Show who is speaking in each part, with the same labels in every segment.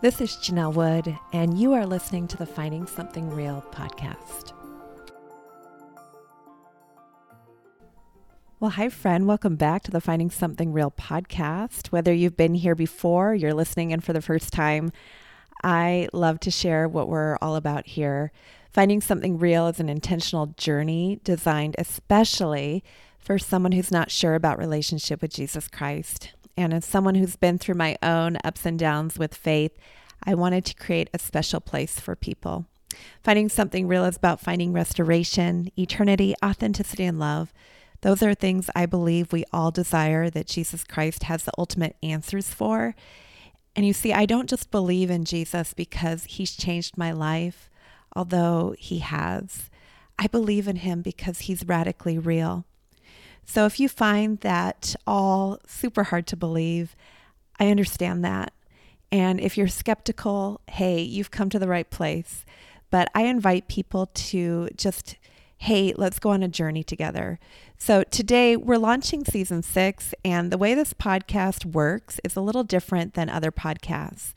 Speaker 1: This is Janell Wood, and you are listening to the Finding Something Real podcast. Well, hi, friend. Welcome back to the Finding Something Real podcast. Whether you've been here before, you're listening in for the first time, I love to share what we're all about here. Finding Something Real is an intentional journey designed especially for someone who's not sure about relationship with Jesus Christ. And as someone who's been through my own ups and downs with faith, I wanted to create a special place for people. Finding something real is about finding restoration, eternity, authenticity, and love. Those are things I believe we all desire that Jesus Christ has the ultimate answers for. And you see, I don't just believe in Jesus because he's changed my life, although he has. I believe in him because he's radically real. So if you find that all super hard to believe, I understand that. And if you're skeptical, hey, you've come to the right place. But I invite people to just, hey, let's go on a journey together. So today we're launching season six, and the way this podcast works is a little different than other podcasts.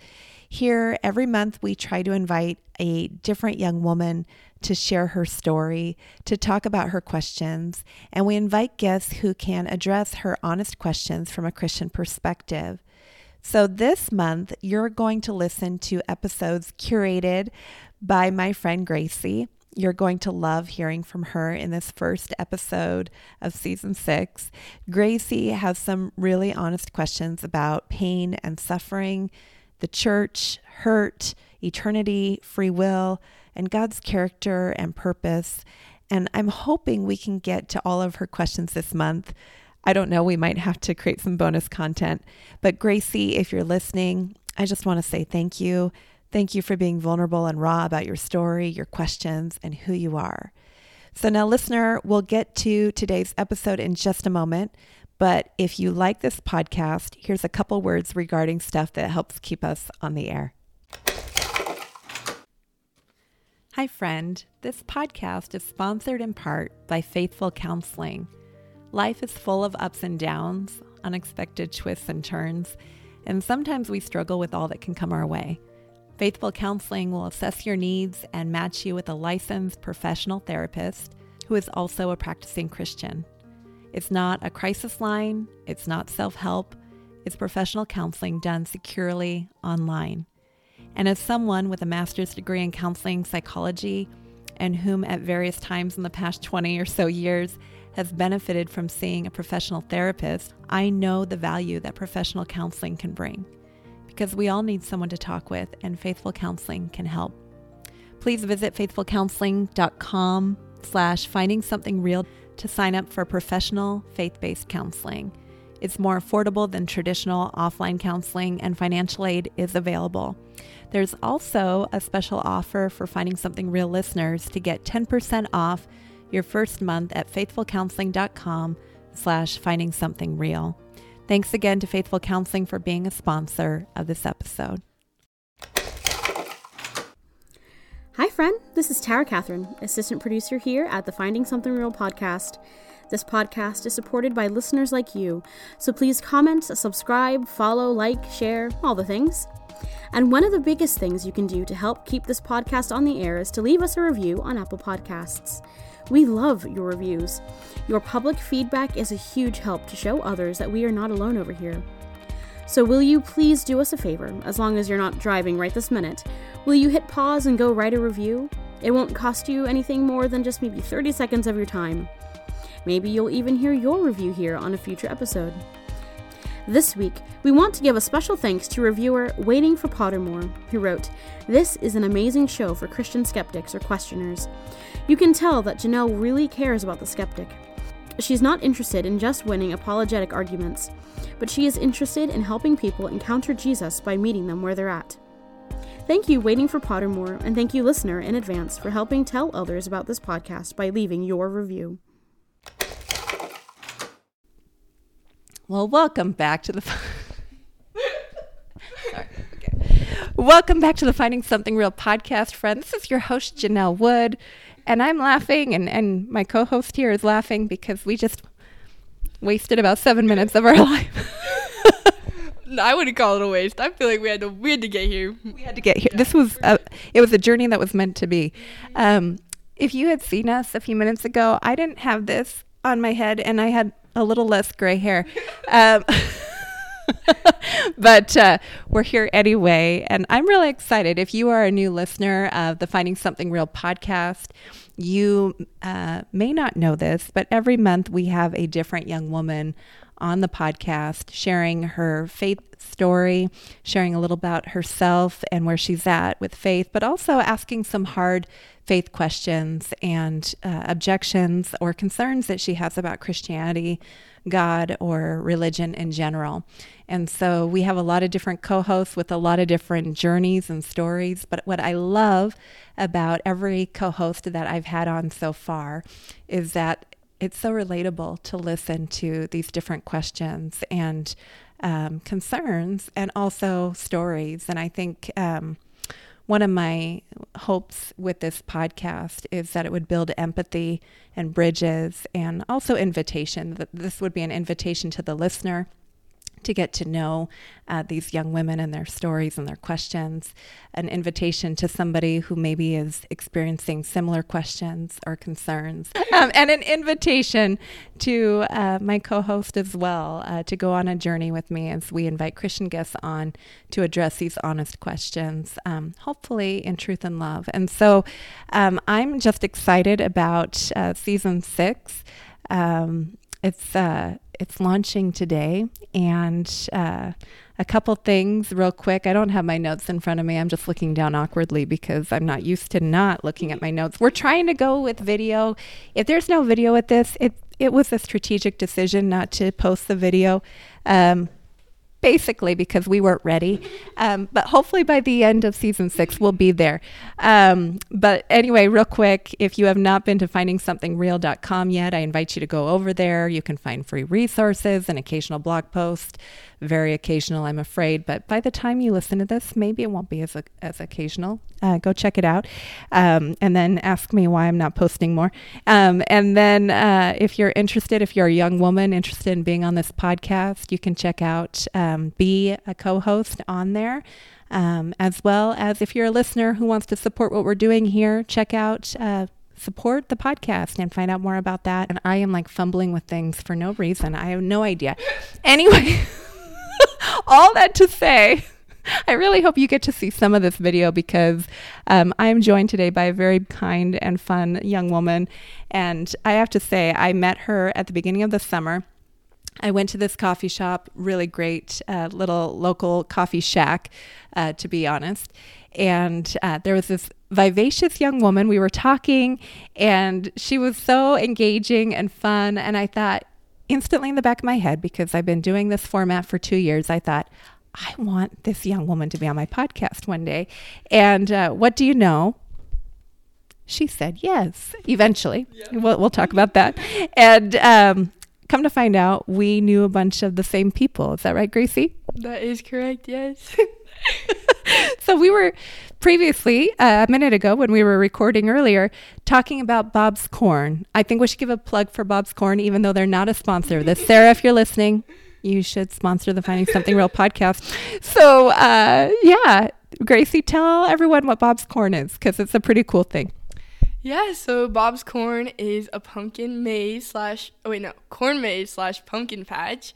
Speaker 1: Here, every month, we try to invite a different young woman to share her story, to talk about her questions, and we invite guests who can address her honest questions from a Christian perspective. So, this month, you're going to listen to episodes curated by my friend Gracie. You're going to love hearing from her in this first episode of season six. Gracie has some really honest questions about pain and suffering, the church, hurt, eternity, free will, and God's character and purpose. And I'm hoping we can get to all of her questions this month. I don't know, we might have to create some bonus content. But Gracie, if you're listening, I just want to say thank you. Thank you for being vulnerable and raw about your story, your questions, and who you are. So, now, listener, we'll get to today's episode in just a moment. But if you like this podcast, here's a couple words regarding stuff that helps keep us on the air. Hi, friend. This podcast is sponsored in part by Faithful Counseling. Life is full of ups and downs, unexpected twists and turns, and sometimes we struggle with all that can come our way. Faithful Counseling will assess your needs and match you with a licensed professional therapist who is also a practicing Christian. It's not a crisis line, it's not self help, it's professional counseling done securely online. And as someone with a master's degree in counseling psychology, and whom at various times in the past 20 or so years has benefited from seeing a professional therapist, I know the value that professional counseling can bring. Because we all need someone to talk with, and Faithful Counseling can help. Please visit faithfulcounseling.com slash finding something real to sign up for professional faith-based counseling. It's more affordable than traditional offline counseling, and financial aid is available. There's also a special offer for Finding Something Real listeners to get 10% off your first month at faithfulcounseling.com slash finding something real. Thanks again to Faithful Counseling for being a sponsor of this episode.
Speaker 2: Hi, friend. This is Tara Catherine, assistant producer here at the Finding Something Real podcast. This podcast is supported by listeners like you, so please comment, subscribe, follow, like, share, all the things. And one of the biggest things you can do to help keep this podcast on the air is to leave us a review on Apple Podcasts. We love your reviews. Your public feedback is a huge help to show others that we are not alone over here. So, will you please do us a favor, as long as you're not driving right this minute? Will you hit pause and go write a review? It won't cost you anything more than just maybe 30 seconds of your time. Maybe you'll even hear your review here on a future episode. This week, we want to give a special thanks to reviewer Waiting for Pottermore, who wrote, This is an amazing show for Christian skeptics or questioners. You can tell that Janell really cares about the skeptic. She's not interested in just winning apologetic arguments, but she is interested in helping people encounter Jesus by meeting them where they're at. Thank you, Waiting for Pottermore, and thank you, listener, in advance for helping tell others about this podcast by leaving your review.
Speaker 1: Well, welcome back to the. Sorry. Okay. Welcome back to the Finding Something Real podcast, friends. This is your host, Janell Wood, and I'm laughing, and, and my co host here is laughing because we just wasted about seven minutes of our life.
Speaker 3: I wouldn't call it a waste. I feel like we had to we had to get here.
Speaker 1: We had to get here. This was a, it was a journey that was meant to be. Um, if you had seen us a few minutes ago, I didn't have this on my head, and I had a little less gray hair. Um, but uh, we're here anyway, and I'm really excited. If you are a new listener of the Finding Something Real podcast, you uh, may not know this, but every month we have a different young woman on the podcast sharing her faith story, sharing a little about herself and where she's at with faith, but also asking some hard faith questions and uh, objections or concerns that she has about Christianity, God, or religion in general. And so we have a lot of different co hosts with a lot of different journeys and stories. But what I love about every co host that I've had on so far is that it's so relatable to listen to these different questions and um, concerns and also stories. And I think um, one of my hopes with this podcast is that it would build empathy and bridges and also invitation, that this would be an invitation to the listener to get to know uh, these young women and their stories and their questions, an invitation to somebody who maybe is experiencing similar questions or concerns, um, and an invitation to uh, my co host as well uh, to go on a journey with me as we invite Christian guests on to address these honest questions, um, hopefully in truth and love. And so um, I'm just excited about uh, season six. Um, it's uh, it's launching today, and uh, a couple things real quick. I don't have my notes in front of me. I'm just looking down awkwardly because I'm not used to not looking at my notes. We're trying to go with video. If there's no video with this, it it was a strategic decision not to post the video. Um, basically because we weren't ready. Um, but hopefully by the end of season six, we'll be there. Um, but anyway, real quick, if you have not been to findingsomethingreal.com yet, I invite you to go over there. You can find free resources, an occasional blog post, very occasional, I'm afraid. But by the time you listen to this, maybe it won't be as, as occasional. Uh, go check it out. Um, and then ask me why I'm not posting more. Um, and then uh, if you're interested, if you're a young woman interested in being on this podcast, you can check out um, Be a co host on there. Um, as well as if you're a listener who wants to support what we're doing here, check out uh, support the podcast and find out more about that. And I am like fumbling with things for no reason. I have no idea. Anyway. all that to say, I really hope you get to see some of this video because um, I am joined today by a very kind and fun young woman. And I have to say, I met her at the beginning of the summer. I went to this coffee shop, really great uh, little local coffee shack, uh, to be honest. And uh, there was this vivacious young woman. We were talking, and she was so engaging and fun. And I thought, instantly in the back of my head, because I've been doing this format for two years, I thought, I want this young woman to be on my podcast one day. And uh, what do you know? She said yes, eventually. Yeah. We'll, we'll talk about that. And um, come to find out, we knew a bunch of the same people. Is that right, Gracie?
Speaker 3: That is correct, yes.
Speaker 1: so we were previously, uh, a minute ago, when we were recording earlier, talking about Bob's Corn. I think we should give a plug for Bob's Corn, even though they're not a sponsor of this. Sarah, if you're listening, you should sponsor the Finding Something Real podcast. So, uh, yeah, Gracie, tell everyone what Bob's Corn is because it's a pretty cool thing.
Speaker 3: Yeah, so Bob's Corn is a pumpkin maze slash, oh wait, no, corn maze slash pumpkin patch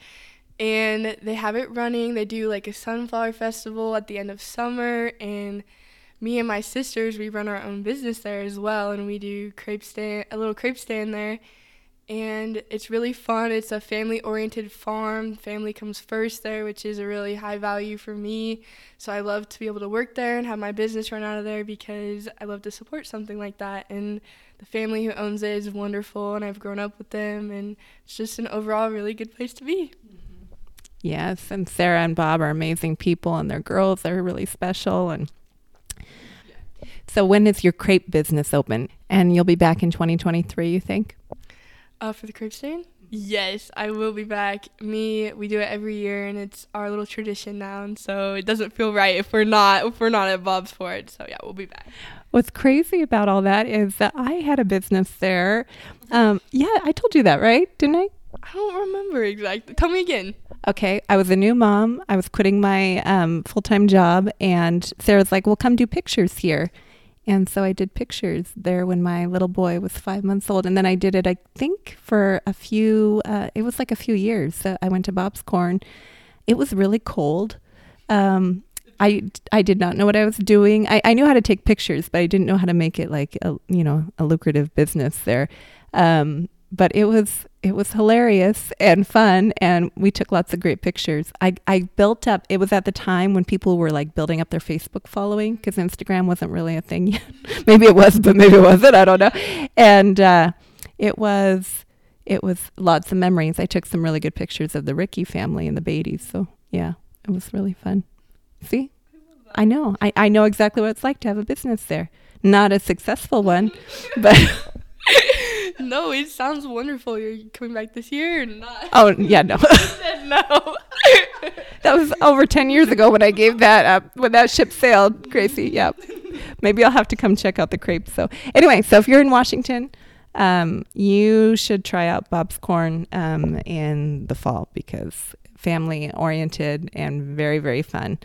Speaker 3: and they have it running. They do like a sunflower festival at the end of summer, and me and my sisters we run our own business there as well, and we do crepe stand, a little crepe stand there, and it's really fun. It's a family-oriented farm. Family comes first there, which is a really high value for me. So I love to be able to work there and have my business run out of there because I love to support something like that and the family who owns it is wonderful and I've grown up with them and it's just an overall really good place to be.
Speaker 1: Yes, and Sarah and Bob are amazing people, and their girls are really special. And so, when is your crepe business open? And you'll be back in 2023, you think?
Speaker 3: Uh, for the crepe stand? Yes, I will be back. Me, we do it every year, and it's our little tradition now. And so it doesn't feel right if we're not if we're not at Bob's for it. So yeah, we'll be back.
Speaker 1: What's crazy about all that is that I had a business there. Um, yeah, I told you that, right? Didn't I?
Speaker 3: I don't remember exactly. Tell me again.
Speaker 1: Okay, I was a new mom. I was quitting my um, full time job, and Sarah's like, "Well, come do pictures here." And so I did pictures there when my little boy was five months old, and then I did it. I think for a few. Uh, it was like a few years. So I went to Bob's Corn. It was really cold. Um, I, I did not know what I was doing. I, I knew how to take pictures, but I didn't know how to make it like a you know a lucrative business there. Um, but it was it was hilarious and fun and we took lots of great pictures. I, I built up it was at the time when people were like building up their facebook following because instagram wasn't really a thing yet. Maybe it was but maybe it wasn't i don't know. And uh, it was it was lots of memories. I took some really good pictures of the ricky family and the beatties so yeah it was really fun. See? I know. I, I know exactly what it's like to have a business there. Not a successful one but
Speaker 3: no, it sounds wonderful. You're coming back this year or not?
Speaker 1: Oh yeah, no.
Speaker 3: no.
Speaker 1: that was over ten years ago when I gave that up when that ship sailed, Gracie. Yeah. Maybe I'll have to come check out the crepes. So anyway, so if you're in Washington, um, you should try out Bob's Corn um, in the fall because family oriented and very very fun,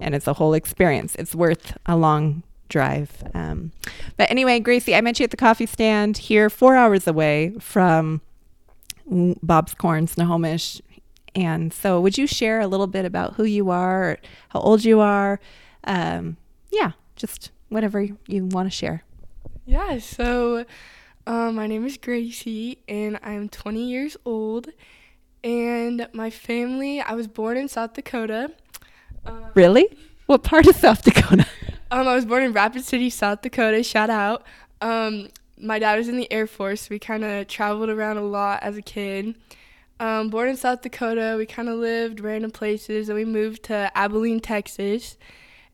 Speaker 1: and it's a whole experience. It's worth a long drive. Um, but anyway, Gracie, I met you at the coffee stand here, four hours away from Bob's Corn, Snohomish. And so, would you share a little bit about who you are, how old you are? Um, yeah, just whatever you want to share.
Speaker 3: Yeah, so um, my name is Gracie, and I'm 20 years old. And my family, I was born in South Dakota.
Speaker 1: Um, really? What part of South Dakota?
Speaker 3: Um, I was born in Rapid City, South Dakota. Shout out. Um, my dad was in the Air Force. We kind of traveled around a lot as a kid. Um, born in South Dakota, we kind of lived random places, and we moved to Abilene, Texas,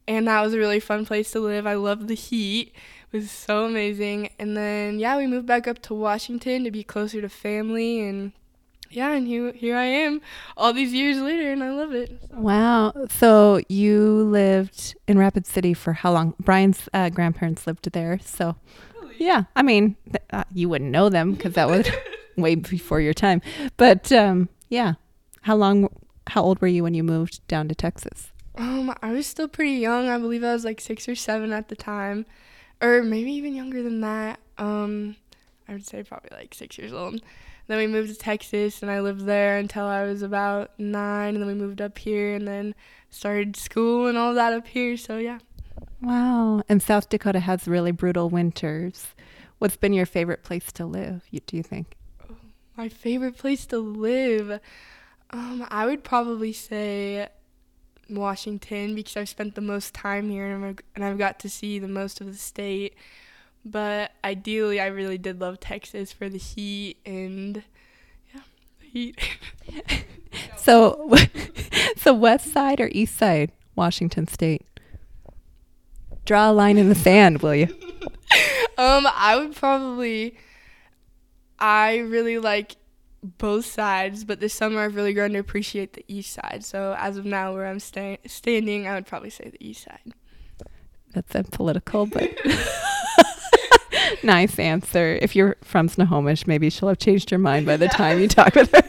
Speaker 3: and that was a really fun place to live. I loved the heat; it was so amazing. And then, yeah, we moved back up to Washington to be closer to family and yeah, and here here I am all these years later, and I love it.
Speaker 1: Wow. So you lived in Rapid City for how long? Brian's uh, grandparents lived there, so really? yeah. I mean, th- uh, you wouldn't know them because that was way before your time. But um, yeah, how long? How old were you when you moved down to Texas?
Speaker 3: Um, I was still pretty young. I believe I was like six or seven at the time, or maybe even younger than that. Um, I would say probably like six years old. Then we moved to Texas, and I lived there until I was about nine. And then we moved up here, and then started school and all that up here. So yeah.
Speaker 1: Wow. And South Dakota has really brutal winters. What's been your favorite place to live? Do you think?
Speaker 3: my favorite place to live, um, I would probably say Washington because I've spent the most time here and I've, and I've got to see the most of the state. But ideally, I really did love Texas for the heat and yeah, the heat.
Speaker 1: so, so west side or east side, Washington State? Draw a line in the sand, will you?
Speaker 3: um, I would probably. I really like both sides, but this summer I've really grown to appreciate the east side. So as of now, where I'm sta- standing, I would probably say the east side.
Speaker 1: That's a political, but nice answer. If you're from Snohomish, maybe she'll have changed her mind by the time you talk with her.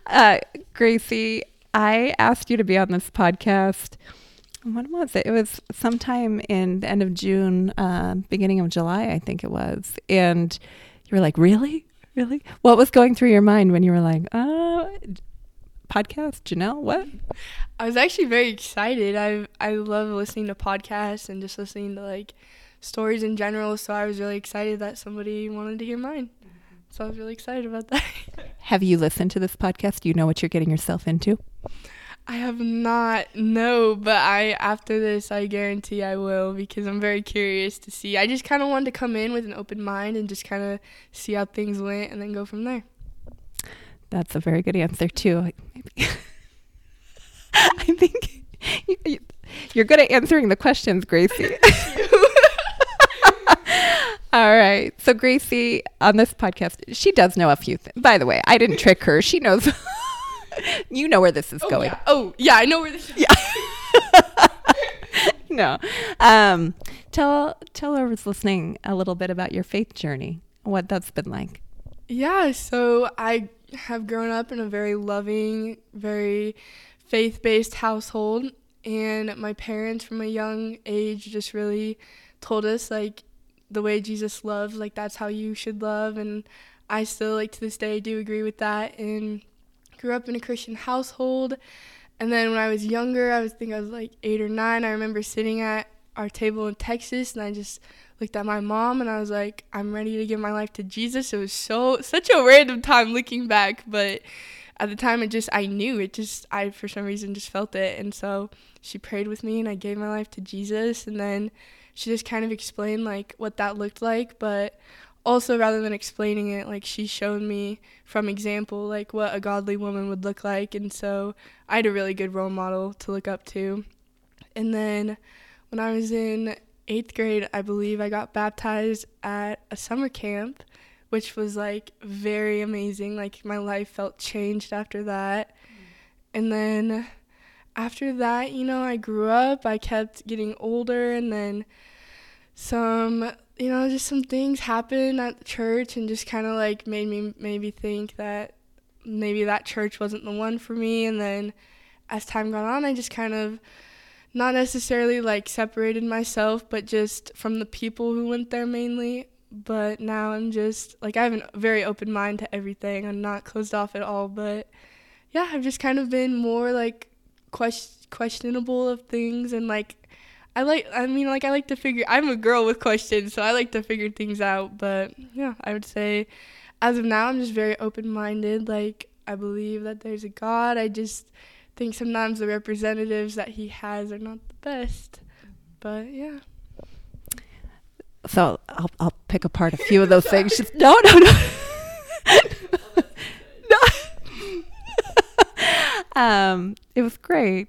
Speaker 1: uh, Gracie, I asked you to be on this podcast. When was it? It was sometime in the end of June, uh, beginning of July, I think it was. And you were like, really? Really? What was going through your mind when you were like, uh, podcast, Janell? What?
Speaker 3: I was actually very excited. I I love listening to podcasts and just listening to like stories in general. So I was really excited that somebody wanted to hear mine. So I was really excited about that.
Speaker 1: Have you listened to this podcast? Do you know what you're getting yourself into?
Speaker 3: I have not, no, but I after this I guarantee I will because I'm very curious to see. I just kind of wanted to come in with an open mind and just kind of see how things went and then go from there.
Speaker 1: That's a very good answer too. I think you're good at answering the questions, Gracie. All right. So Gracie on this podcast, she does know a few things. By the way, I didn't trick her. She knows. you know where this is
Speaker 3: oh,
Speaker 1: going.
Speaker 3: Yeah. Oh, yeah, I know where this is.
Speaker 1: Yeah. no. Um, tell tell whoever's listening a little bit about your faith journey. What that's been like.
Speaker 3: Yeah, so I have grown up in a very loving, very faith based household. And my parents, from a young age, just really told us, like, the way Jesus loves, like, that's how you should love. And I still, like, to this day, do agree with that. And grew up in a Christian household. And then when I was younger, I was think I was like eight or nine. I remember sitting at our table in Texas, and I just looked at my mom, and I was like, "I'm ready to give my life to Jesus." It was so such a random time looking back, but at the time, it just I knew it. Just I for some reason just felt it, and so she prayed with me, and I gave my life to Jesus, and then she just kind of explained like what that looked like, but also rather than explaining it like she showed me from example like what a godly woman would look like and so i had a really good role model to look up to and then when i was in eighth grade i believe i got baptized at a summer camp which was like very amazing like my life felt changed after that mm. and then after that you know i grew up i kept getting older and then some you know, just some things happened at the church and just kind of like made me maybe think that maybe that church wasn't the one for me. And then as time got on, I just kind of not necessarily like separated myself, but just from the people who went there mainly. But now I'm just like I have a very open mind to everything. I'm not closed off at all. But yeah, I've just kind of been more like quest- questionable of things and like I like I mean like I like to figure I'm a girl with questions, so I like to figure things out, but yeah, I would say as of now I'm just very open-minded. Like I believe that there's a God. I just think sometimes the representatives that he has are not the best. But yeah.
Speaker 1: So I'll I'll pick apart a few of those things. No, no, no. no. um, it was great.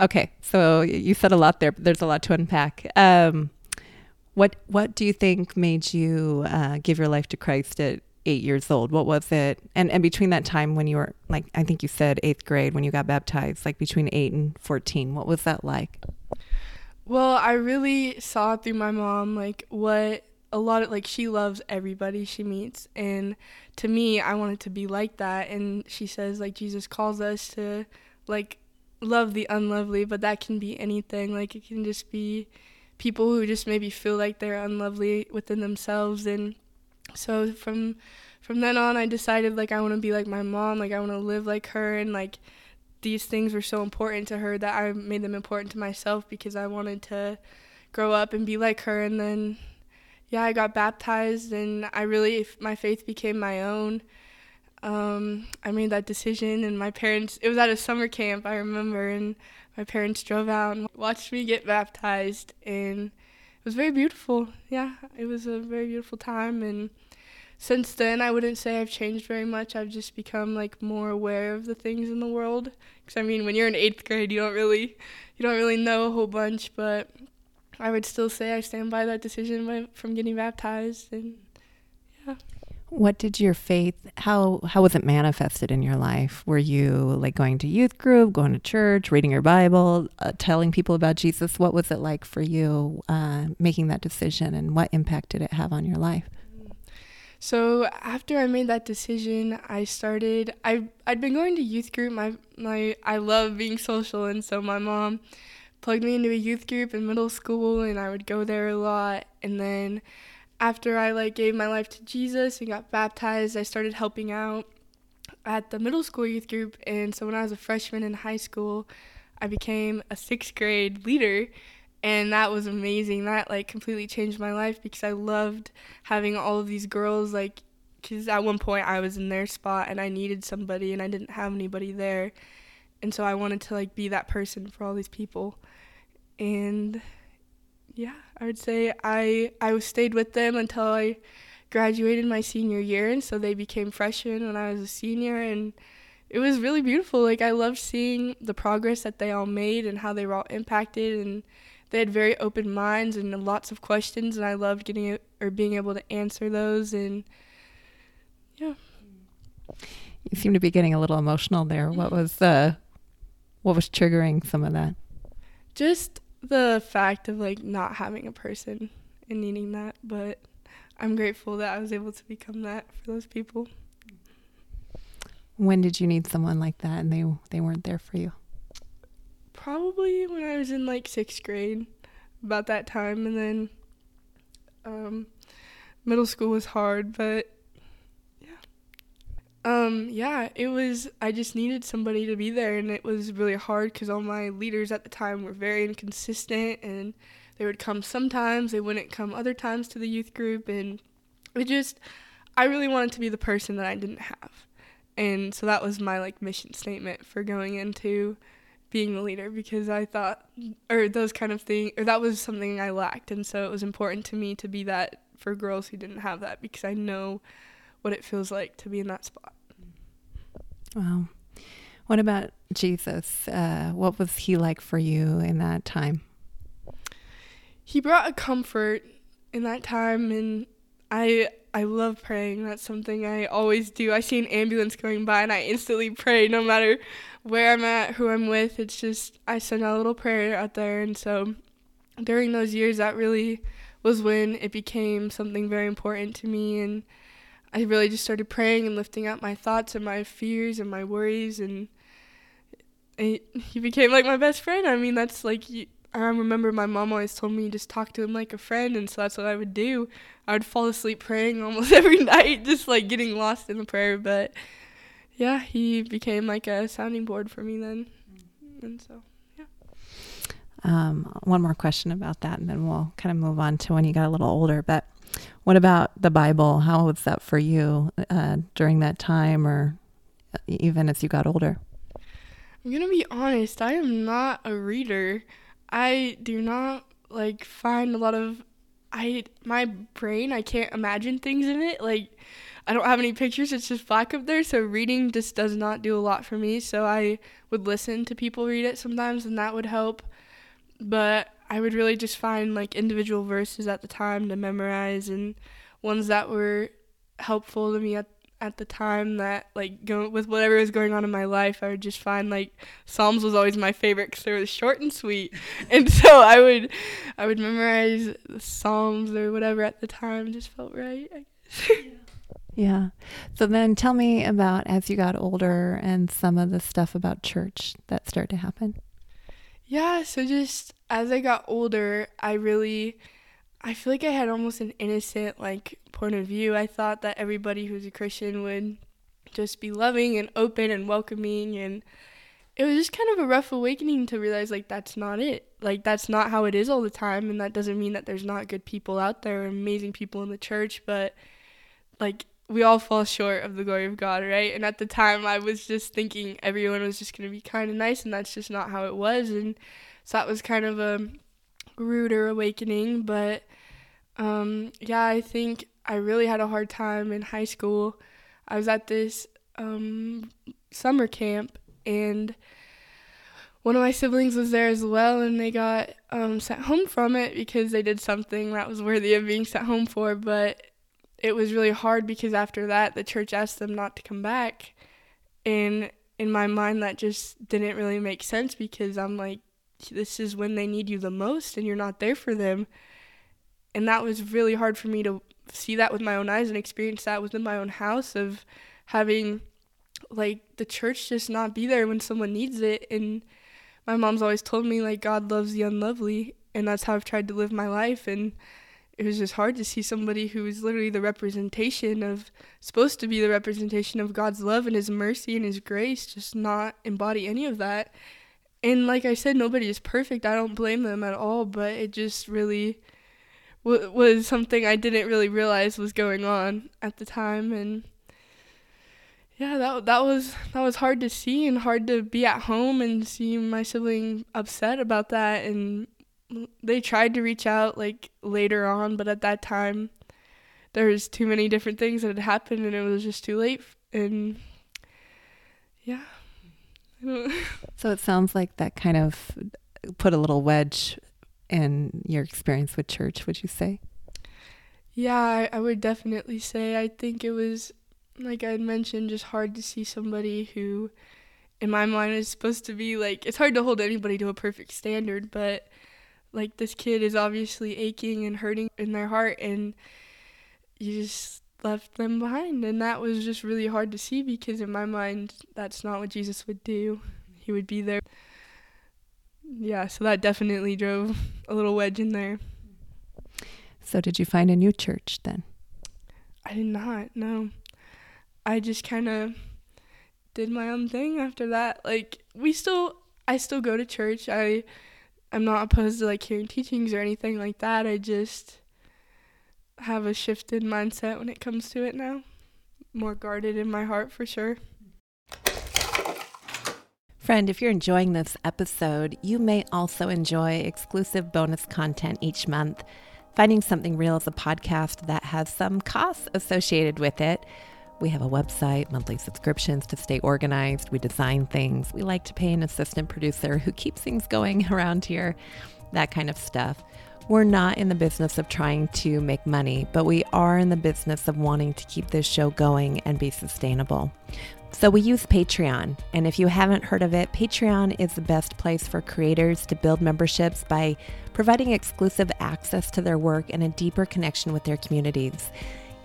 Speaker 1: Okay, so you said a lot there, but there's a lot to unpack. Um, what what do you think made you uh, give your life to Christ at eight years old? What was it? And and between that time when you were like, I think you said eighth grade when you got baptized, like between eight and fourteen, what was that like?
Speaker 3: Well, I really saw through my mom like what a lot of like she loves everybody she meets and to me I wanted to be like that and she says like Jesus calls us to like love the unlovely, but that can be anything. Like it can just be people who just maybe feel like they're unlovely within themselves and so from from then on I decided like I want to be like my mom, like I want to live like her and like these things were so important to her that I made them important to myself because I wanted to grow up and be like her and then yeah, I got baptized and I really my faith became my own. Um, I made that decision, and my parents, it was at a summer camp, I remember, and my parents drove out and watched me get baptized, and was very beautiful. Yeah, it was a very beautiful time, and since then, I wouldn't say I've changed very much. I've just become like more aware of the things in the world. Because I mean, when you're in eighth grade, you don't really, you don't really know a whole bunch. But I would still say I stand by that decision by, from getting baptized, and yeah.
Speaker 1: What did your faith how how was it manifested in your life? Were you like going to youth group, going to church, reading your Bible, uh, telling people about Jesus? What was it like for you uh, making that decision, and what impact did it have on your life?
Speaker 3: So after I made that decision, I started. I I'd been going to youth group. My my I love being social, and so my mom plugged me into a youth group in middle school, and I would go there a lot. And then after I like gave my life to Jesus and got baptized, I started helping out at the middle school youth group. And so when I was a freshman in high school, I became a sixth grade leader. And that was amazing. That like completely changed my life because I loved having all of these girls like because at one point I was in their spot and I needed somebody and I didn't have anybody there. And so I wanted to like be that person for all these people. And yeah, I would say I I stayed with them until I graduated my senior year, and so they became freshmen when I was a senior, and it was really beautiful. Like I loved seeing the progress that they all made and how they were all impacted, and they had very open minds and lots of questions, and I loved getting it or being able to answer those, and yeah.
Speaker 1: You seem to be getting a little emotional there. What was uh, what was triggering some of that?
Speaker 3: Just the fact of like not having a person and needing that, but I'm grateful that I was able to become that for those people.
Speaker 1: When did you need someone like that and they they weren't there for you?
Speaker 3: Probably when I was in like sixth grade, about that time, and then um, middle school was hard, but um, yeah, it was. I just needed somebody to be there, and it was really hard because all my leaders at the time were very inconsistent, and they would come sometimes, they wouldn't come other times to the youth group, and it just. I really wanted to be the person that I didn't have. And so that was my like mission statement for going into being the leader because I thought or those kind of things or that was something I lacked and so it was important to me to be that for girls who didn't have that because I know what it feels like to be in that spot.
Speaker 1: Wow. What about Jesus? Uh, what was he like for you in that time?
Speaker 3: He brought a comfort in that time and I I love praying. That's something I always do. I see an ambulance going by and I instantly pray no matter where I'm at, who I'm with. It's just I send out a little prayer out there and so during those years that really was when it became something very important to me and I really just started praying and lifting up my thoughts and my fears and my worries and he became like my best friend. I mean, that's like I remember my mom always told me just talk to him like a friend, and so that's what I would do. I would fall asleep praying almost every night, just like getting lost in the prayer. But yeah, he became like a sounding board for me then, and so yeah.
Speaker 1: Um, one more question about that, and then we'll kind of move on to when you got a little older. But what about the Bible? How was that for you uh, during that time, or even as you got older?
Speaker 3: I'm gonna be honest. I am not a reader. I do not like find a lot of I my brain I can't imagine things in it like I don't have any pictures it's just black up there so reading just does not do a lot for me so I would listen to people read it sometimes and that would help but I would really just find like individual verses at the time to memorize and ones that were helpful to me at at the time that like go with whatever was going on in my life, I would just find like Psalms was always my favorite because they were short and sweet, and so I would I would memorize the Psalms or whatever at the time. Just felt right. I guess.
Speaker 1: yeah. So then, tell me about as you got older and some of the stuff about church that started to happen.
Speaker 3: Yeah. So just as I got older, I really I feel like I had almost an innocent like point of view. I thought that everybody who's a Christian would just be loving and open and welcoming and it was just kind of a rough awakening to realize like that's not it. Like that's not how it is all the time and that doesn't mean that there's not good people out there, amazing people in the church, but like we all fall short of the glory of God, right? And at the time I was just thinking everyone was just going to be kind of nice and that's just not how it was and so that was kind of a ruder awakening, but um, yeah, I think I really had a hard time in high school. I was at this um, summer camp, and one of my siblings was there as well, and they got um, sent home from it because they did something that was worthy of being sent home for. But it was really hard because after that, the church asked them not to come back. And in my mind, that just didn't really make sense because I'm like, this is when they need you the most, and you're not there for them. And that was really hard for me to see that with my own eyes and experience that within my own house of having like the church just not be there when someone needs it and my mom's always told me like God loves the unlovely and that's how I've tried to live my life and it was just hard to see somebody who is literally the representation of supposed to be the representation of God's love and his mercy and his grace just not embody any of that. And like I said nobody is perfect. I don't blame them at all, but it just really w- was something I didn't really realize was going on at the time and yeah that that was that was hard to see and hard to be at home and see my sibling upset about that and they tried to reach out like later on but at that time there was too many different things that had happened and it was just too late and yeah
Speaker 1: so it sounds like that kind of put a little wedge in your experience with church, would you say?
Speaker 3: Yeah, I, I would definitely say. I think it was, like I mentioned, just hard to see somebody who, in my mind, is supposed to be like, it's hard to hold anybody to a perfect standard, but like this kid is obviously aching and hurting in their heart. And you just left them behind. And that was just really hard to see because in my mind, that's not what Jesus would do. He would be there. Yeah, so that definitely drove a little wedge in there.
Speaker 1: So, did you find a new church then?
Speaker 3: I did not, no. I just kind of did my own thing after that. Like, we still, I still go to church. I, I'm not opposed to like hearing teachings or anything like that. I just have a shifted mindset when it comes to it now. More guarded in my heart for sure.
Speaker 1: Friend, if you're enjoying this episode, you may also enjoy exclusive bonus content each month. Finding Something Real is a podcast that has some costs associated with it. We have a website, monthly subscriptions to stay organized. We design things. We like to pay an assistant producer who keeps things going around here, that kind of stuff. We're not in the business of trying to make money, but we are in the business of wanting to keep this show going and be sustainable. So we use Patreon. And if you haven't heard of it, Patreon is the best place for creators to build memberships by providing exclusive access to their work and a deeper connection with their communities.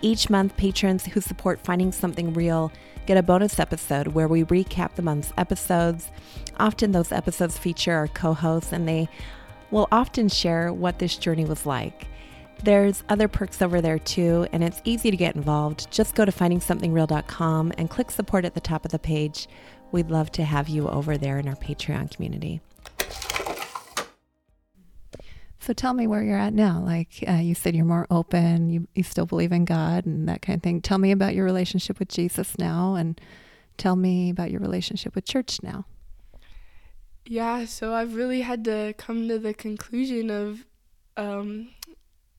Speaker 1: Each month, patrons who support Finding Something Real get a bonus episode where we recap the month's episodes. Often, those episodes feature our co hosts and they will often share what this journey was like. There's other perks over there too, and it's easy to get involved. Just go to findingsomethingreal.com and click support at the top of the page. We'd love to have you over there in our Patreon community. So tell me where you're at now. Like uh, you said, you're more open, you, you still believe in God and that kind of thing. Tell me about your relationship with Jesus now and tell me about your relationship with church now.
Speaker 3: Yeah, so I've really had to come to the conclusion of um,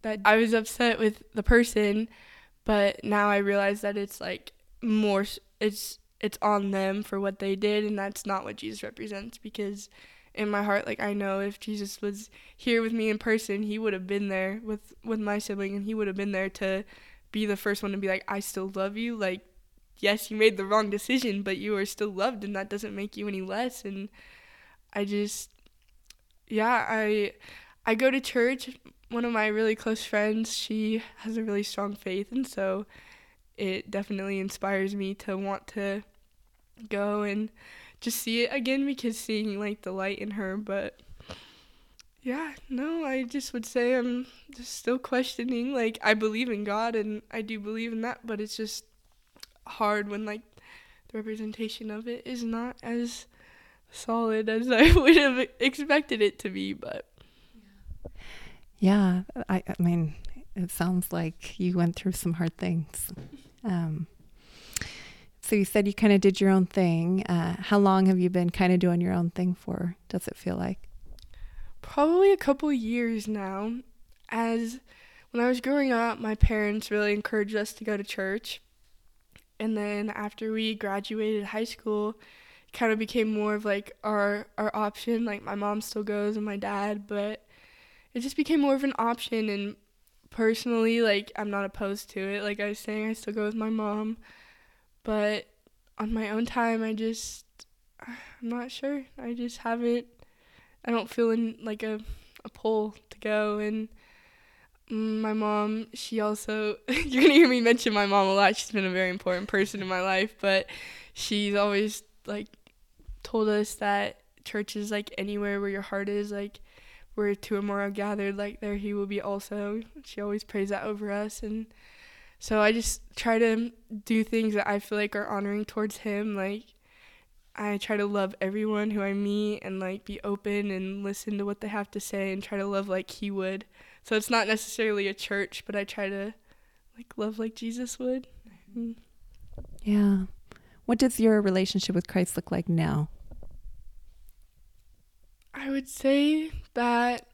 Speaker 3: that I was upset with the person, but now I realize that it's like more it's it's on them for what they did and that's not what Jesus represents because in my heart like I know if Jesus was here with me in person, he would have been there with with my sibling and he would have been there to be the first one to be like I still love you like yes, you made the wrong decision, but you are still loved and that doesn't make you any less and I just yeah, I I go to church. One of my really close friends, she has a really strong faith and so it definitely inspires me to want to go and just see it again because seeing like the light in her, but yeah, no, I just would say I'm just still questioning. Like I believe in God and I do believe in that, but it's just hard when like the representation of it is not as solid as I would have expected it to be, but
Speaker 1: yeah, I, I mean, it sounds like you went through some hard things. Um, so you said you kind of did your own thing. Uh, how long have you been kind of doing your own thing for? Does it feel like?
Speaker 3: Probably a couple years now. As when I was growing up, my parents really encouraged us to go to church. And then after we graduated high school, kind of became more of like our our option. Like my mom still goes and my dad, but it just became more of an option. And personally, like I'm not opposed to it. Like I was saying, I still go with my mom, but on my own time, I just I'm not sure. I just haven't. I don't feel in like a a pull to go and my mom she also you're gonna hear me mention my mom a lot she's been a very important person in my life but she's always like told us that church is like anywhere where your heart is like where two or more are gathered like there he will be also she always prays that over us and so i just try to do things that i feel like are honoring towards him like i try to love everyone who i meet and like be open and listen to what they have to say and try to love like he would. So it's not necessarily a church but i try to like love like jesus would.
Speaker 1: Yeah. What does your relationship with christ look like now?
Speaker 3: I would say that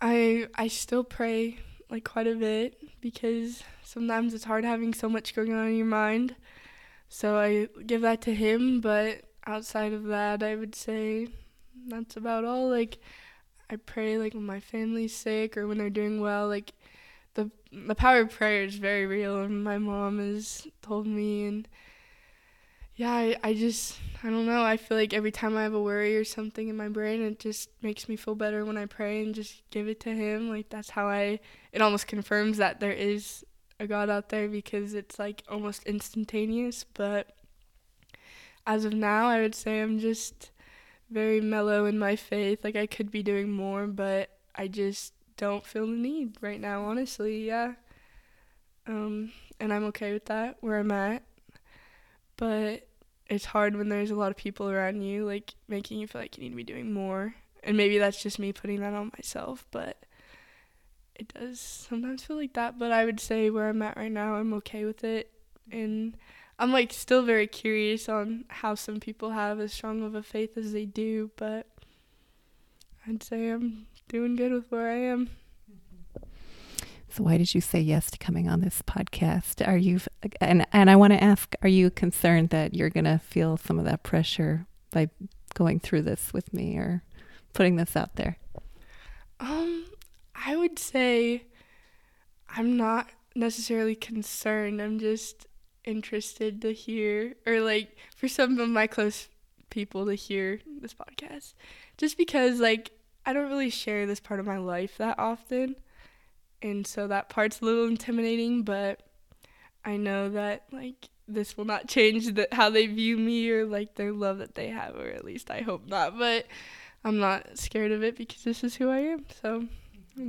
Speaker 3: I I still pray like quite a bit because sometimes it's hard having so much going on in your mind. So I give that to him, but outside of that, I would say that's about all. Like I pray like when my family's sick or when they're doing well, like the the power of prayer is very real and my mom has told me and yeah, I, I just, I don't know. I feel like every time I have a worry or something in my brain, it just makes me feel better when I pray and just give it to Him. Like, that's how I, it almost confirms that there is a God out there because it's like almost instantaneous. But as of now, I would say I'm just very mellow in my faith. Like I could be doing more, but I just don't feel the need right now, honestly. Yeah. Um, and I'm okay with that where I'm at. But it's hard when there's a lot of people around you, like making you feel like you need to be doing more. And maybe that's just me putting that on myself, but it does sometimes feel like that. But I would say where I'm at right now, I'm okay with it. And I'm like still very curious on how some people have as strong of a faith as they do, but I'd say I'm doing good with where I am.
Speaker 1: So why did you say yes to coming on this podcast? Are you and and I want to ask, are you concerned that you're going to feel some of that pressure by going through this with me or putting this out there?
Speaker 3: Um, I would say I'm not necessarily concerned. I'm just interested to hear or like for some of my close people to hear this podcast. Just because like I don't really share this part of my life that often and so that part's a little intimidating, but I know that like this will not change the, how they view me or like their love that they have, or at least I hope not. But I'm not scared of it because this is who I am. So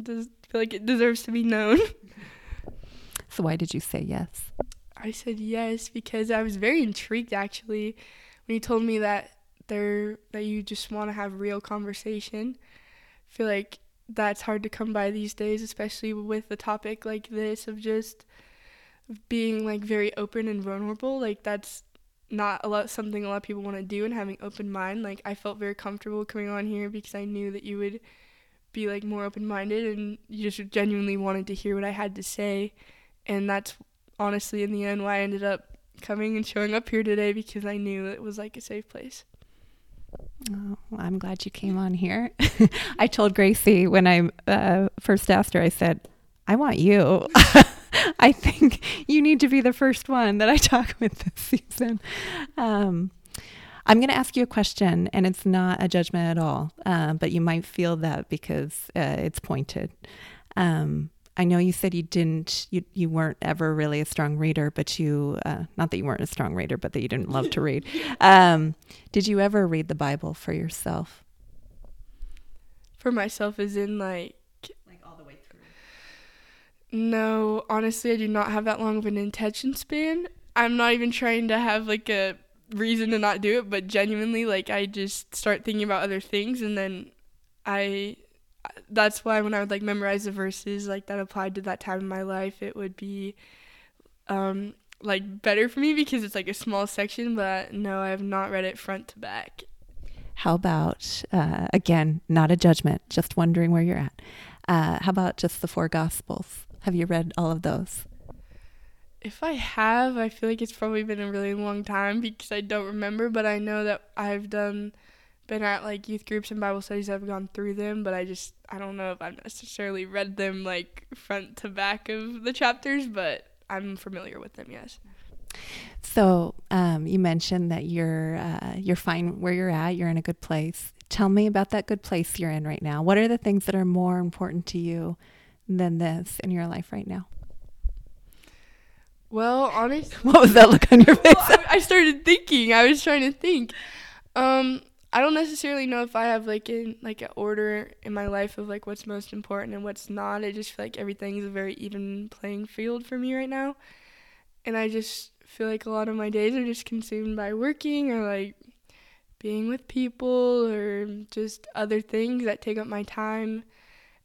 Speaker 3: does feel like it deserves to be known.
Speaker 1: so why did you say yes?
Speaker 3: I said yes because I was very intrigued actually when you told me that there that you just want to have real conversation. I feel like that's hard to come by these days, especially with a topic like this of just being like very open and vulnerable. Like that's not a lot something a lot of people want to do and having open mind. Like I felt very comfortable coming on here because I knew that you would be like more open minded and you just genuinely wanted to hear what I had to say. And that's honestly in the end why I ended up coming and showing up here today because I knew it was like a safe place.
Speaker 1: Oh, well, I'm glad you came on here. I told Gracie when I uh, first asked her, I said, I want you. I think you need to be the first one that I talk with this season. Um, I'm going to ask you a question, and it's not a judgment at all, uh, but you might feel that because uh, it's pointed. Um, I know you said you didn't, you, you weren't ever really a strong reader, but you, uh, not that you weren't a strong reader, but that you didn't love to read. Um, did you ever read the Bible for yourself?
Speaker 3: For myself, as in like,
Speaker 1: like all the way through?
Speaker 3: No, honestly, I do not have that long of an attention span. I'm not even trying to have like a reason to not do it, but genuinely, like, I just start thinking about other things and then I that's why when I would like memorize the verses like that applied to that time in my life, it would be um, like better for me because it's like a small section. But no, I have not read it front to back.
Speaker 1: How about uh, again, not a judgment, just wondering where you're at. Uh, how about just the four gospels? Have you read all of those?
Speaker 3: If I have, I feel like it's probably been a really long time because I don't remember, but I know that I've done been at like youth groups and Bible studies. I've gone through them, but I just I don't know if I've necessarily read them like front to back of the chapters, but I'm familiar with them. Yes.
Speaker 1: So um, you mentioned that you're uh, you're fine where you're at. You're in a good place. Tell me about that good place you're in right now. What are the things that are more important to you than this in your life right now?
Speaker 3: Well, honestly,
Speaker 1: what was that look on your face?
Speaker 3: Well, I, I started thinking. I was trying to think. Um, I don't necessarily know if I have like in like an order in my life of like what's most important and what's not. I just feel like everything is a very even playing field for me right now. And I just feel like a lot of my days are just consumed by working or like being with people or just other things that take up my time.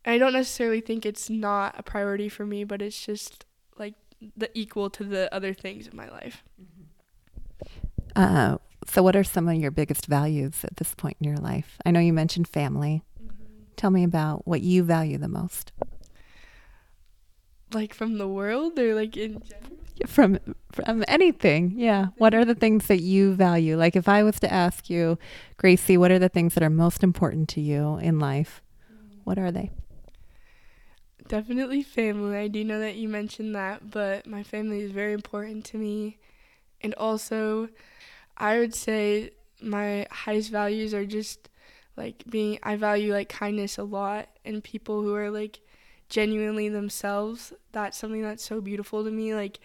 Speaker 3: And I don't necessarily think it's not a priority for me, but it's just like the equal to the other things in my life.
Speaker 1: Uh, so, what are some of your biggest values at this point in your life? I know you mentioned family. Mm-hmm. Tell me about what you value the most.
Speaker 3: Like from the world or like in general?
Speaker 1: From from anything. Yeah. What are the things that you value? Like if I was to ask you, Gracie, what are the things that are most important to you in life? What are they?
Speaker 3: Definitely family. I do know that you mentioned that, but my family is very important to me. And also I would say my highest values are just like being I value like kindness a lot and people who are like genuinely themselves, that's something that's so beautiful to me. Like,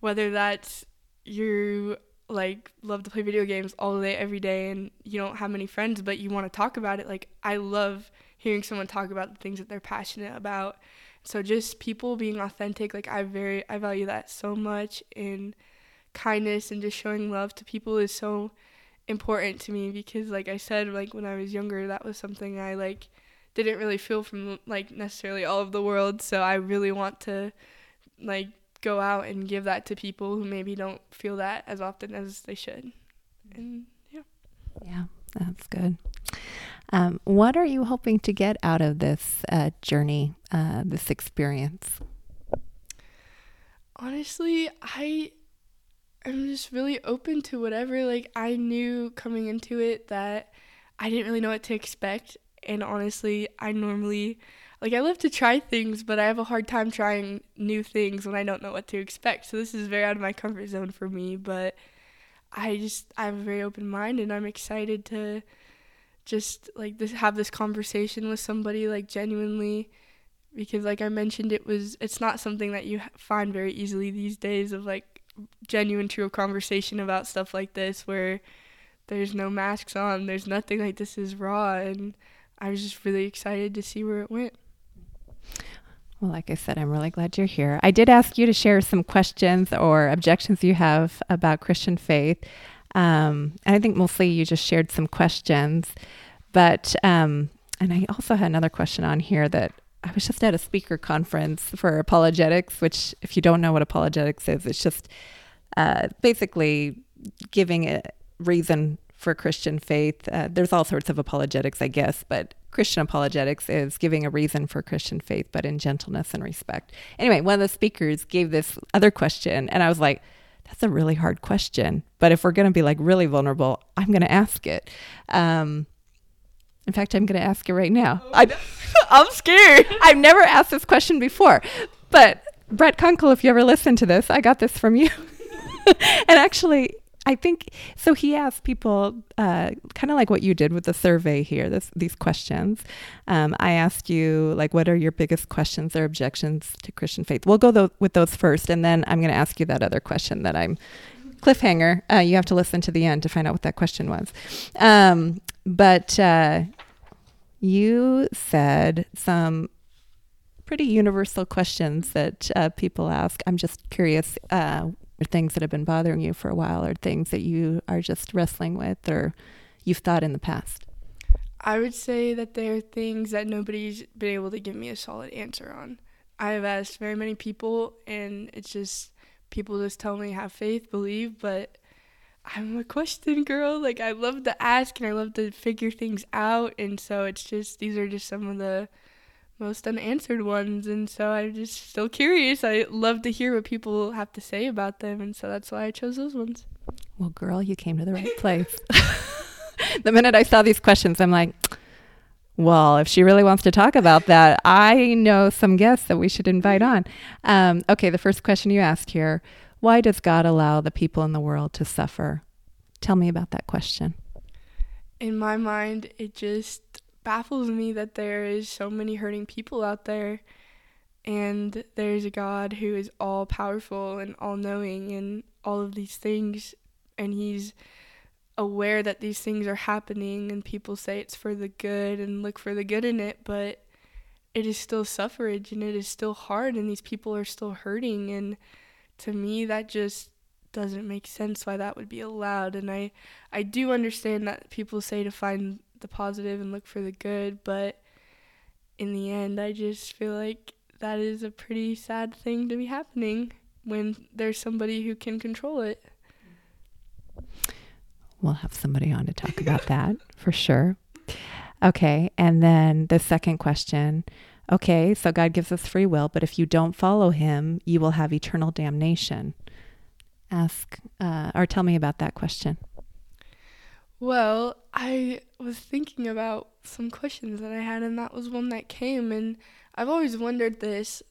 Speaker 3: whether that's you like love to play video games all day every day and you don't have many friends but you want to talk about it like i love hearing someone talk about the things that they're passionate about so just people being authentic like i very i value that so much and kindness and just showing love to people is so important to me because like i said like when i was younger that was something i like didn't really feel from like necessarily all of the world so i really want to like go out and give that to people who maybe don't feel that as often as they should. And yeah.
Speaker 1: Yeah, that's good. Um, what are you hoping to get out of this uh, journey, uh, this experience?
Speaker 3: Honestly, I am just really open to whatever. Like, I knew coming into it that I didn't really know what to expect. And honestly, I normally like I love to try things, but I have a hard time trying new things when I don't know what to expect. So this is very out of my comfort zone for me, but I just I have a very open mind and I'm excited to just like this have this conversation with somebody like genuinely because like I mentioned it was it's not something that you find very easily these days of like genuine true conversation about stuff like this where there's no masks on, there's nothing like this is raw and I was just really excited to see where it went.
Speaker 1: Well, like I said, I'm really glad you're here. I did ask you to share some questions or objections you have about Christian faith. Um, and I think mostly you just shared some questions. But, um, and I also had another question on here that I was just at a speaker conference for apologetics, which, if you don't know what apologetics is, it's just uh, basically giving a reason for Christian faith. Uh, there's all sorts of apologetics, I guess, but Christian apologetics is giving a reason for Christian faith, but in gentleness and respect. Anyway, one of the speakers gave this other question, and I was like, that's a really hard question. But if we're going to be like really vulnerable, I'm going to ask it. Um, in fact, I'm going to ask it right now.
Speaker 3: I, I'm scared.
Speaker 1: I've never asked this question before, but Brett Kunkle, if you ever listen to this, I got this from you. and actually, I think so. He asked people, uh, kind of like what you did with the survey here, this, these questions. Um, I asked you, like, what are your biggest questions or objections to Christian faith? We'll go th- with those first, and then I'm going to ask you that other question that I'm cliffhanger. Uh, you have to listen to the end to find out what that question was. Um, but uh, you said some pretty universal questions that uh, people ask. I'm just curious uh, or things that have been bothering you for a while or things that you are just wrestling with or you've thought in the past?
Speaker 3: I would say that there are things that nobody's been able to give me a solid answer on. I have asked very many people, and it's just people just tell me have faith, believe, but I'm a question girl. Like I love to ask and I love to figure things out, and so it's just these are just some of the most unanswered ones and so i'm just still curious. I love to hear what people have to say about them and so that's why i chose those ones.
Speaker 1: Well girl you came to the right place. The minute i saw these questions i'm like well if she really wants to talk about that i know some guests that we should invite on. Um, okay the first question you asked here why does god allow the people in the world to suffer? Tell me about that question.
Speaker 3: In my mind it just baffles me that there is so many hurting people out there and there's a God who is all powerful and all knowing and all of these things and he's aware that these things are happening and people say it's for the good and look for the good in it but it is still suffrage and it is still hard and these people are still hurting and to me that just doesn't make sense why that would be allowed and I I do understand that people say to find the positive and look for the good, but in the end, I just feel like that is a pretty sad thing to be happening when there's somebody who can control it.
Speaker 1: We'll have somebody on to talk about that for sure. Okay, and then the second question. Okay, so God gives us free will, but if you don't follow him, you will have eternal damnation. Ask uh, or tell me about that question.
Speaker 3: Well, I was thinking about some questions that I had, and that was one that came. And I've always wondered this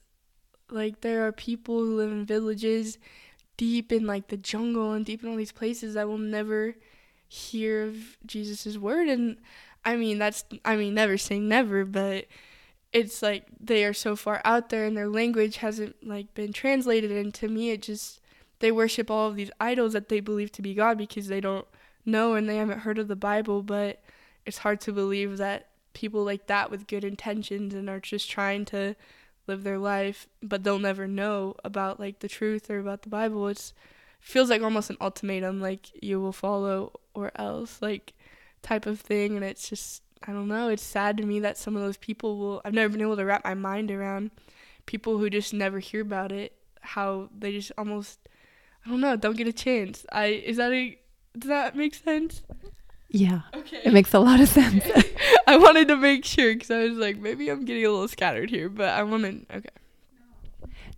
Speaker 3: like, there are people who live in villages deep in like the jungle and deep in all these places that will never hear of Jesus' word. And I mean, that's, I mean, never saying never, but it's like they are so far out there and their language hasn't like been translated and to me it just they worship all of these idols that they believe to be God because they don't know and they haven't heard of the Bible, but it's hard to believe that people like that with good intentions and are just trying to live their life, but they'll never know about like the truth or about the Bible. It's feels like almost an ultimatum, like you will follow or else, like type of thing. And it's just I don't know. It's sad to me that some of those people will. I've never been able to wrap my mind around people who just never hear about it. How they just almost I don't know, don't get a chance. I is that a does that make sense?
Speaker 1: Yeah. Okay. It makes a lot of sense.
Speaker 3: I wanted to make sure because I was like, maybe I'm getting a little scattered here, but I want to. Okay.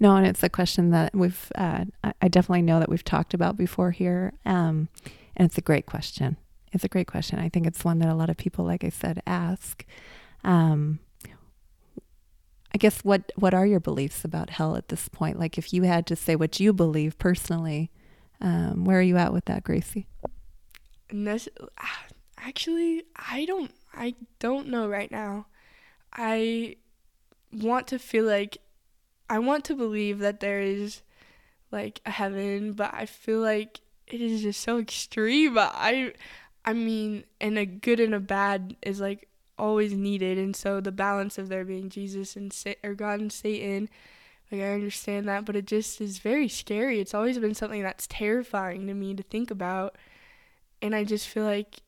Speaker 1: No, and it's a question that we've. Uh, I definitely know that we've talked about before here, um, and it's a great question. It's a great question. I think it's one that a lot of people, like I said, ask. Um, I guess what what are your beliefs about hell at this point? Like, if you had to say what you believe personally, um, where are you at with that, Gracie?
Speaker 3: actually, I don't. I don't know right now. I want to feel like I want to believe that there is like a heaven, but I feel like it is just so extreme. I I mean, and a good and a bad is like always needed and so the balance of there being Jesus and Sa- or God and Satan like I understand that but it just is very scary. It's always been something that's terrifying to me to think about. And I just feel like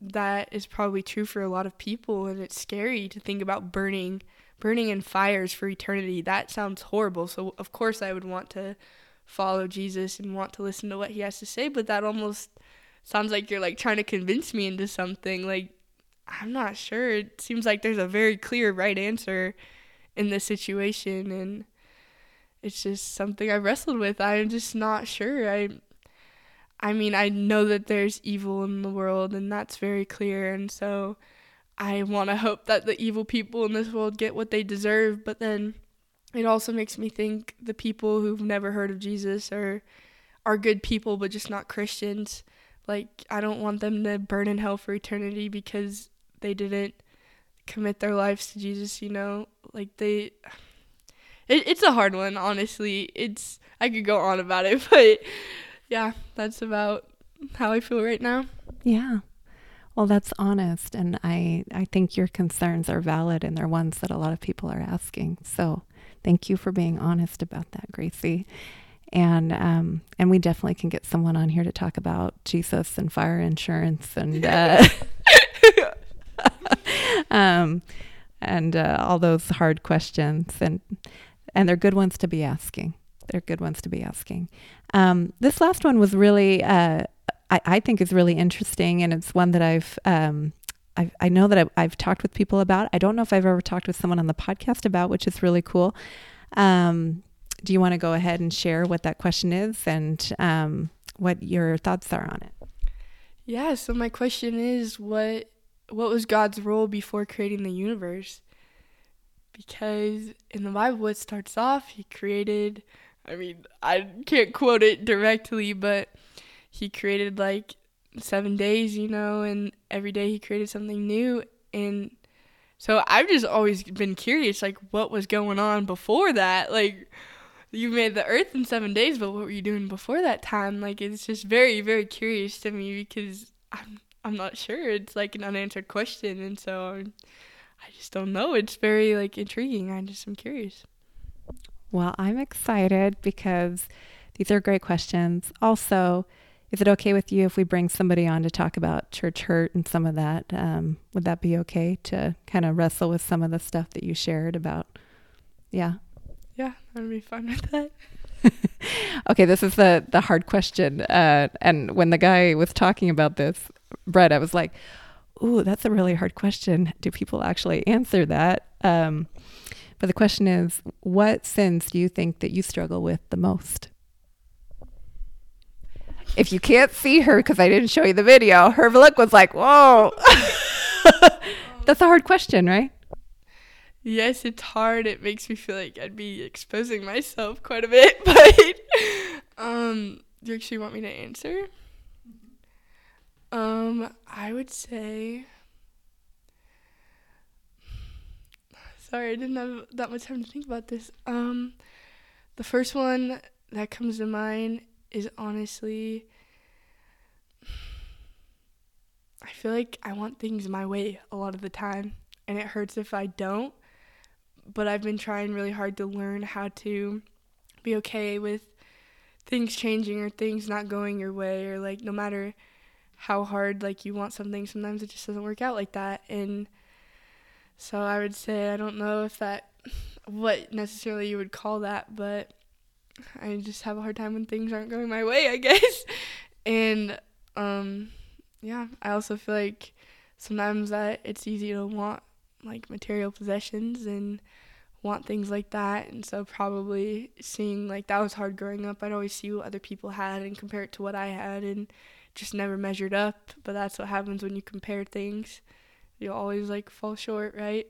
Speaker 3: that is probably true for a lot of people and it's scary to think about burning burning in fires for eternity. That sounds horrible. So of course I would want to follow Jesus and want to listen to what he has to say but that almost sounds like you're like trying to convince me into something. Like I'm not sure. It seems like there's a very clear right answer in this situation and it's just something I've wrestled with. I'm just not sure. I I mean, I know that there's evil in the world and that's very clear and so I want to hope that the evil people in this world get what they deserve, but then it also makes me think the people who've never heard of Jesus are are good people but just not Christians. Like I don't want them to burn in hell for eternity because they didn't commit their lives to Jesus, you know? Like they it, it's a hard one, honestly. It's I could go on about it, but yeah, that's about how I feel right now.
Speaker 1: Yeah. Well, that's honest and I I think your concerns are valid and they're ones that a lot of people are asking. So, thank you for being honest about that, Gracie. And um, and we definitely can get someone on here to talk about Jesus and fire insurance and uh, um, and uh, all those hard questions, and and they're good ones to be asking. They're good ones to be asking. Um, this last one was really, uh, I, I, think, is really interesting, and it's one that I've. Um, i know that I've, I've, talked with people about. I don't know if I've ever talked with someone on the podcast about, which is really cool. Um, do you want to go ahead and share what that question is and um, what your thoughts are on it?
Speaker 3: Yeah. So my question is, what what was God's role before creating the universe? Because in the Bible, it starts off, He created, I mean, I can't quote it directly, but He created like seven days, you know, and every day He created something new. And so I've just always been curious, like, what was going on before that? Like, you made the earth in seven days, but what were you doing before that time? Like, it's just very, very curious to me because I'm I'm not sure. It's like an unanswered question, and so I'm, I just don't know. It's very like intriguing. I just am curious.
Speaker 1: Well, I'm excited because these are great questions. Also, is it okay with you if we bring somebody on to talk about church hurt and some of that? Um, would that be okay to kind of wrestle with some of the stuff that you shared about? Yeah.
Speaker 3: Yeah, I'd be fine with that.
Speaker 1: okay, this is the the hard question. Uh, and when the guy was talking about this, Brett, I was like, "Ooh, that's a really hard question. Do people actually answer that?" Um, but the question is, what sins do you think that you struggle with the most? If you can't see her because I didn't show you the video, her look was like, "Whoa." that's a hard question, right?
Speaker 3: Yes, it's hard. It makes me feel like I'd be exposing myself quite a bit, but um, do you actually want me to answer? Um, I would say Sorry, I didn't have that much time to think about this. Um, the first one that comes to mind is honestly, I feel like I want things my way a lot of the time, and it hurts if I don't. But I've been trying really hard to learn how to be okay with things changing or things not going your way, or like no matter how hard like you want something, sometimes it just doesn't work out like that. And so I would say I don't know if that what necessarily you would call that, but I just have a hard time when things aren't going my way, I guess. and um yeah, I also feel like sometimes that it's easy to want like material possessions and want things like that and so probably seeing like that was hard growing up i'd always see what other people had and compare it to what i had and just never measured up but that's what happens when you compare things. You'll always like fall short right?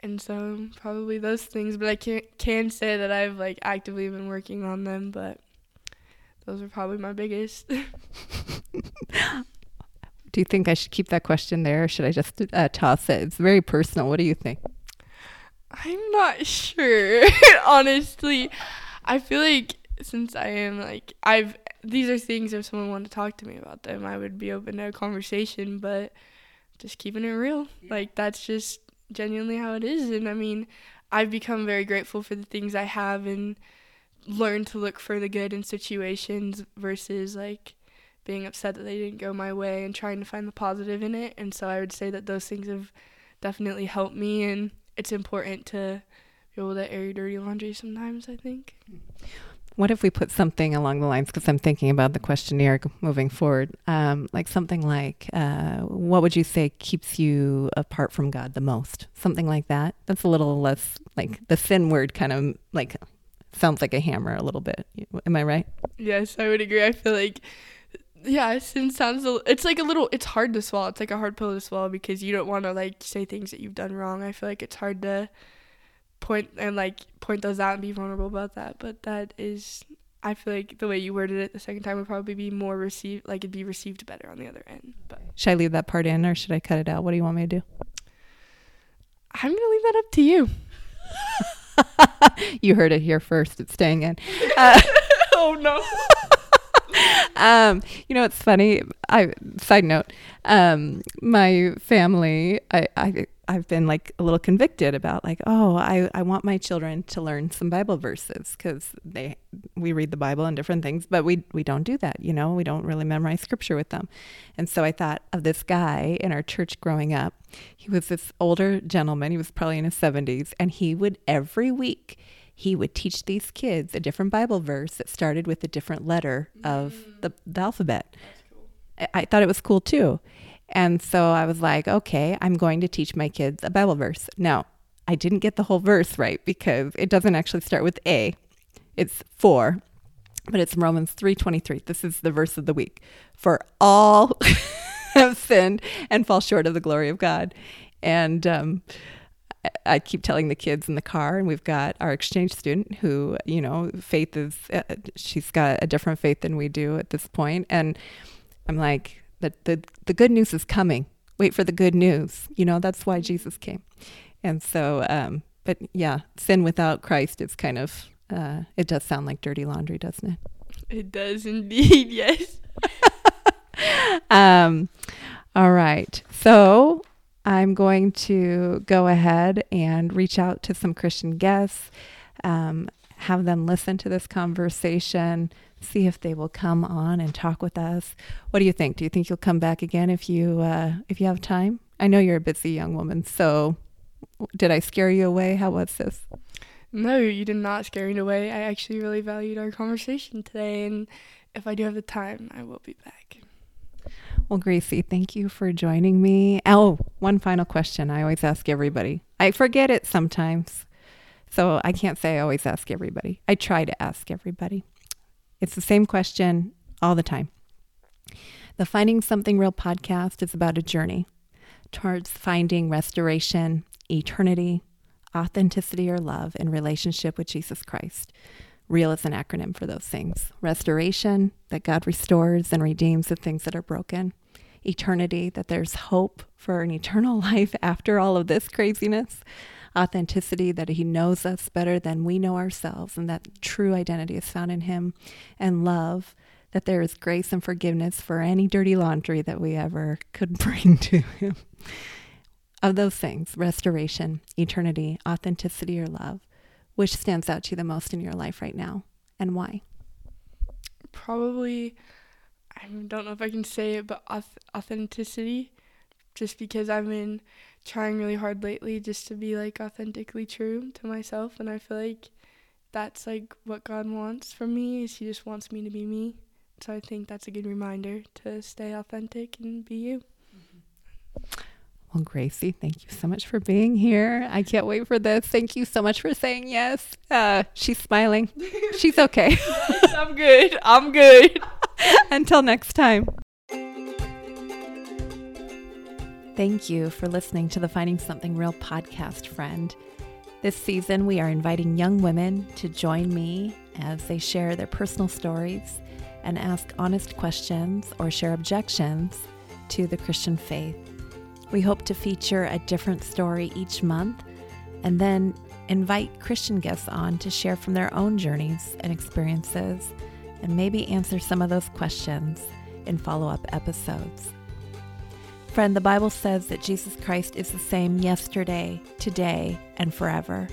Speaker 3: And so probably those things but i can can say that i've like actively been working on them but those are probably my biggest.
Speaker 1: Do you think i should keep that question there or should i just uh, toss it? It's very personal. What do you think?
Speaker 3: I'm not sure honestly. I feel like since i am like i've these are things if someone wanted to talk to me about them i would be open to a conversation but just keeping it real like that's just genuinely how it is. And I mean, I've become very grateful for the things I have and learned to look for the good in situations versus like being upset that they didn't go my way and trying to find the positive in it. And so I would say that those things have definitely helped me and it's important to be able to air your dirty laundry sometimes, I think. Hmm.
Speaker 1: What if we put something along the lines, because I'm thinking about the questionnaire moving forward, um, like something like, uh, what would you say keeps you apart from God the most? Something like that. That's a little less like the sin word kind of like sounds like a hammer a little bit. Am I right?
Speaker 3: Yes, I would agree. I feel like, yeah, sin sounds, a, it's like a little, it's hard to swallow. It's like a hard pill to swallow because you don't want to like say things that you've done wrong. I feel like it's hard to point and like point those out and be vulnerable about that. But that is, I feel like the way you worded it the second time would probably be more received, like it'd be received better on the other end. But
Speaker 1: should I leave that part in or should I cut it out? What do you want me to do?
Speaker 3: I'm gonna leave that up to you.
Speaker 1: you heard it here first. It's staying in. Uh,
Speaker 3: oh no.
Speaker 1: um, you know, it's funny. I side note, um, my family, I, I I've been like a little convicted about like, oh, I, I want my children to learn some Bible verses because they we read the Bible and different things, but we we don't do that, you know, we don't really memorize scripture with them. And so I thought of this guy in our church growing up. He was this older gentleman, he was probably in his seventies, and he would every week he would teach these kids a different Bible verse that started with a different letter of mm. the, the alphabet. Cool. I, I thought it was cool too. And so I was like, okay, I'm going to teach my kids a Bible verse. Now, I didn't get the whole verse right because it doesn't actually start with A. It's 4, but it's Romans 3:23. This is the verse of the week. For all have sinned and fall short of the glory of God. And um, I keep telling the kids in the car, and we've got our exchange student who, you know, faith is, uh, she's got a different faith than we do at this point. And I'm like, the, the, the good news is coming. Wait for the good news. You know, that's why Jesus came. And so, um, but yeah, sin without Christ is kind of, uh, it does sound like dirty laundry, doesn't it?
Speaker 3: It does indeed, yes.
Speaker 1: um, all right. So I'm going to go ahead and reach out to some Christian guests, um, have them listen to this conversation, see if they will come on and talk with us. What do you think? Do you think you'll come back again if you uh, if you have time? I know you're a busy young woman, so did I scare you away? How was this?
Speaker 3: No, you did not scare me away. I actually really valued our conversation today, and if I do have the time, I will be back.
Speaker 1: Well, Gracie, thank you for joining me. Oh, one final question I always ask everybody. I forget it sometimes, so I can't say I always ask everybody. I try to ask everybody. It's the same question all the time. The Finding Something Real podcast is about a journey towards finding restoration, eternity, authenticity, or love in relationship with Jesus Christ. Real is an acronym for those things. Restoration, that God restores and redeems the things that are broken, eternity, that there's hope for an eternal life after all of this craziness, authenticity, that He knows us better than we know ourselves, and that true identity is found in Him, and love, that there is grace and forgiveness for any dirty laundry that we ever could bring to Him. Of those things, restoration, eternity, authenticity, or love, which stands out to you the most in your life right now, and why?
Speaker 3: Probably, I don't know if I can say it, but authenticity, just because I've been trying really hard lately just to be like authentically true to myself, and I feel like that's like what God wants from me is He just wants me to be me. So I think that's a good reminder to stay authentic and be you.
Speaker 1: Mm-hmm. Well, Gracie, thank you so much for being here. I can't wait for this. Thank you so much for saying yes. Uh, she's smiling. She's okay.
Speaker 3: I'm good. I'm good.
Speaker 1: Until next time. Thank you for listening to the Finding Something Real podcast, friend. This season, we are inviting young women to join me as they share their personal stories and ask honest questions or share objections to the Christian faith. We hope to feature a different story each month and then invite Christian guests on to share from their own journeys and experiences and maybe answer some of those questions in follow up episodes. Friend, the Bible says that Jesus Christ is the same yesterday, today, and forever.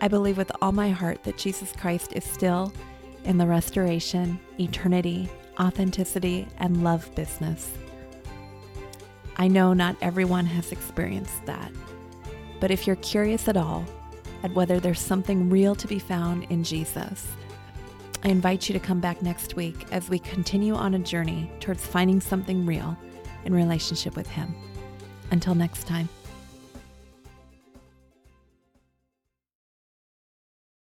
Speaker 1: I believe with all my heart that Jesus Christ is still in the restoration, eternity, authenticity, and love business. I know not everyone has experienced that, but if you're curious at all at whether there's something real to be found in Jesus, I invite you to come back next week as we continue on a journey towards finding something real in relationship with Him. Until next time.